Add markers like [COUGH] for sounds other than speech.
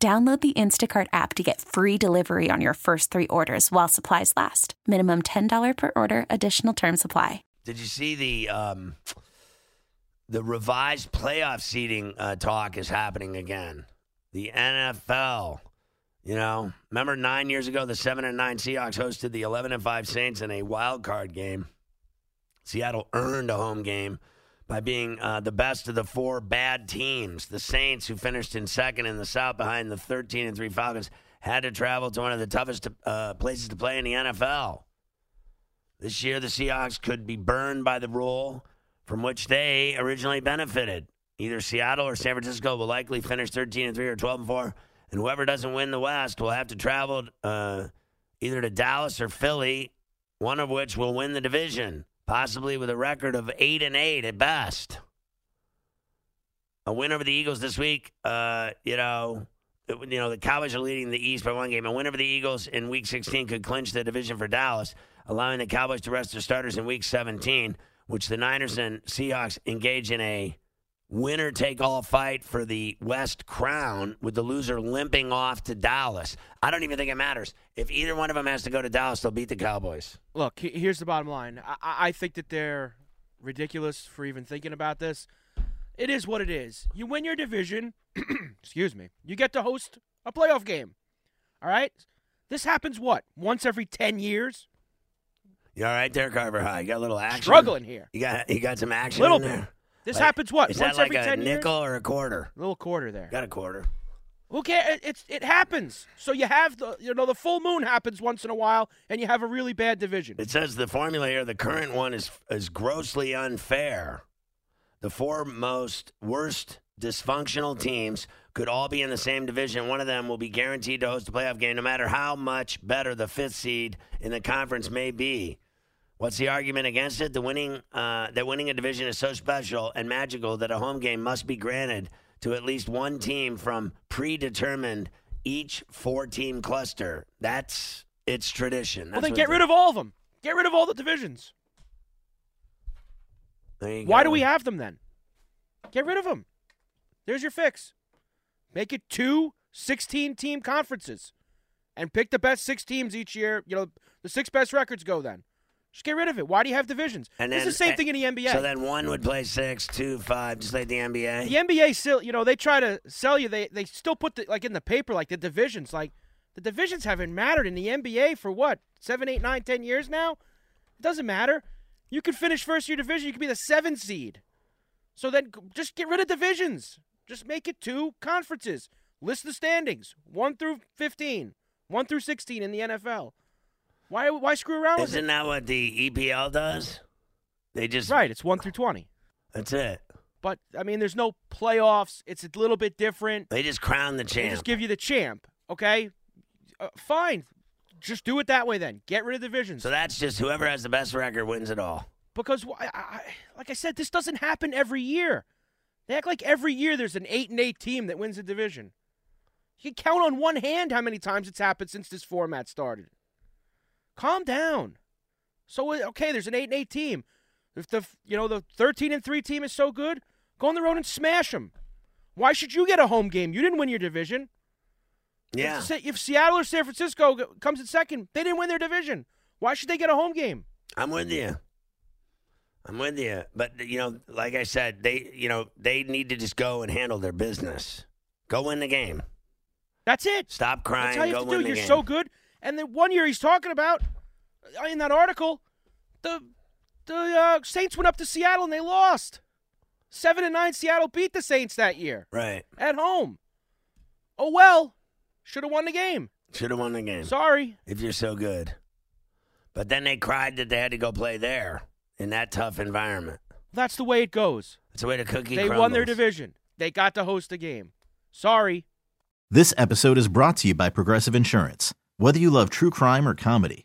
Download the Instacart app to get free delivery on your first three orders while supplies last. Minimum $10 per order, additional term supply. Did you see the um, the revised playoff seating uh, talk is happening again? The NFL. You know, remember nine years ago, the seven and nine Seahawks hosted the eleven and five Saints in a wild card game. Seattle earned a home game by being uh, the best of the four bad teams. The Saints, who finished in second in the South behind the 13 and 3 Falcons, had to travel to one of the toughest uh, places to play in the NFL. This year, the Seahawks could be burned by the rule from which they originally benefited. Either Seattle or San Francisco will likely finish 13 and 3 or 12 and 4, and whoever doesn't win the West will have to travel uh, either to Dallas or Philly, one of which will win the division possibly with a record of eight and eight at best. A win over the Eagles this week, uh, you know, you know the Cowboys are leading the East by one game. A win over the Eagles in Week 16 could clinch the division for Dallas, allowing the Cowboys to rest their starters in Week 17, which the Niners and Seahawks engage in a winner take all fight for the West crown with the loser limping off to Dallas. I don't even think it matters. If either one of them has to go to Dallas, they'll beat the Cowboys. Look, here's the bottom line. I, I think that they're ridiculous for even thinking about this. It is what it is. You win your division, [CLEARS THROAT] excuse me, you get to host a playoff game. All right? This happens what? Once every 10 years? You all right there, Carver High? You got a little action? Struggling here. You got you got some action little bit. This Like, happens what? Is Once that like every a 10 nickel years? or a quarter? A little quarter there. Got a quarter. Who cares? It's it happens. So you have the you know the full moon happens once in a while, and you have a really bad division. It says the formula here, the current one is is grossly unfair. The four most worst dysfunctional teams could all be in the same division. One of them will be guaranteed to host a playoff game, no matter how much better the fifth seed in the conference may be. What's the argument against it? The winning uh, that winning a division is so special and magical that a home game must be granted to at least one team from predetermined each four-team cluster. That's its tradition. well, That's then get rid of all of them. Get rid of all the divisions. Why do we have them then? Get rid of them. There's your fix. Make it two 16 team conferences and pick the best six teams each year. You know, the six best records go then. Just get rid of it. Why do you have divisions? And it's the same eh, thing in the NBA. So then one would play six, two, five, just like the NBA. the NBA still, you know, they try to sell you. They they still put the like in the paper like the divisions. Like the divisions haven't mattered in the NBA for what seven, eight, nine, ten years now. It doesn't matter. You could finish first year division. You could be the seven seed. So then just get rid of divisions. Just make it two conferences. List the standings one through 15, one through 16 in the NFL. Why why screw around with Isn't that what the EPL does? They just Right, it's one through 20. That's it. But I mean, there's no playoffs. It's a little bit different. They just crown the champ. They just give you the champ. Okay, uh, fine. Just do it that way then. Get rid of divisions. so that's just whoever has the best record wins it all. because, I, I, like I said, this doesn't happen every year. They act like every year there's an eight and eight team that wins a division. You can count on one hand how many times it's happened since this format started. Calm down. So uh, okay, there's an eight and eight team. If the you know the thirteen and three team is so good, go on the road and smash them. Why should you get a home game? You didn't win your division. Yeah. If, if Seattle or San Francisco comes in second, they didn't win their division. Why should they get a home game? I'm with you. I'm with you. But you know, like I said, they you know, they need to just go and handle their business. Go win the game. That's it. Stop crying. That's how you go have to win do. You're game. so good. And the one year he's talking about in that article, the the uh, Saints went up to Seattle and they lost. Seven and nine. Seattle beat the Saints that year Right. at home. Oh well, should have won the game. Should have won the game. Sorry. if you're so good. But then they cried that they had to go play there in that tough environment. That's the way it goes. It's the way the cookie they won their division. They got to host a game. Sorry. This episode is brought to you by Progressive Insurance. Whether you love true crime or comedy,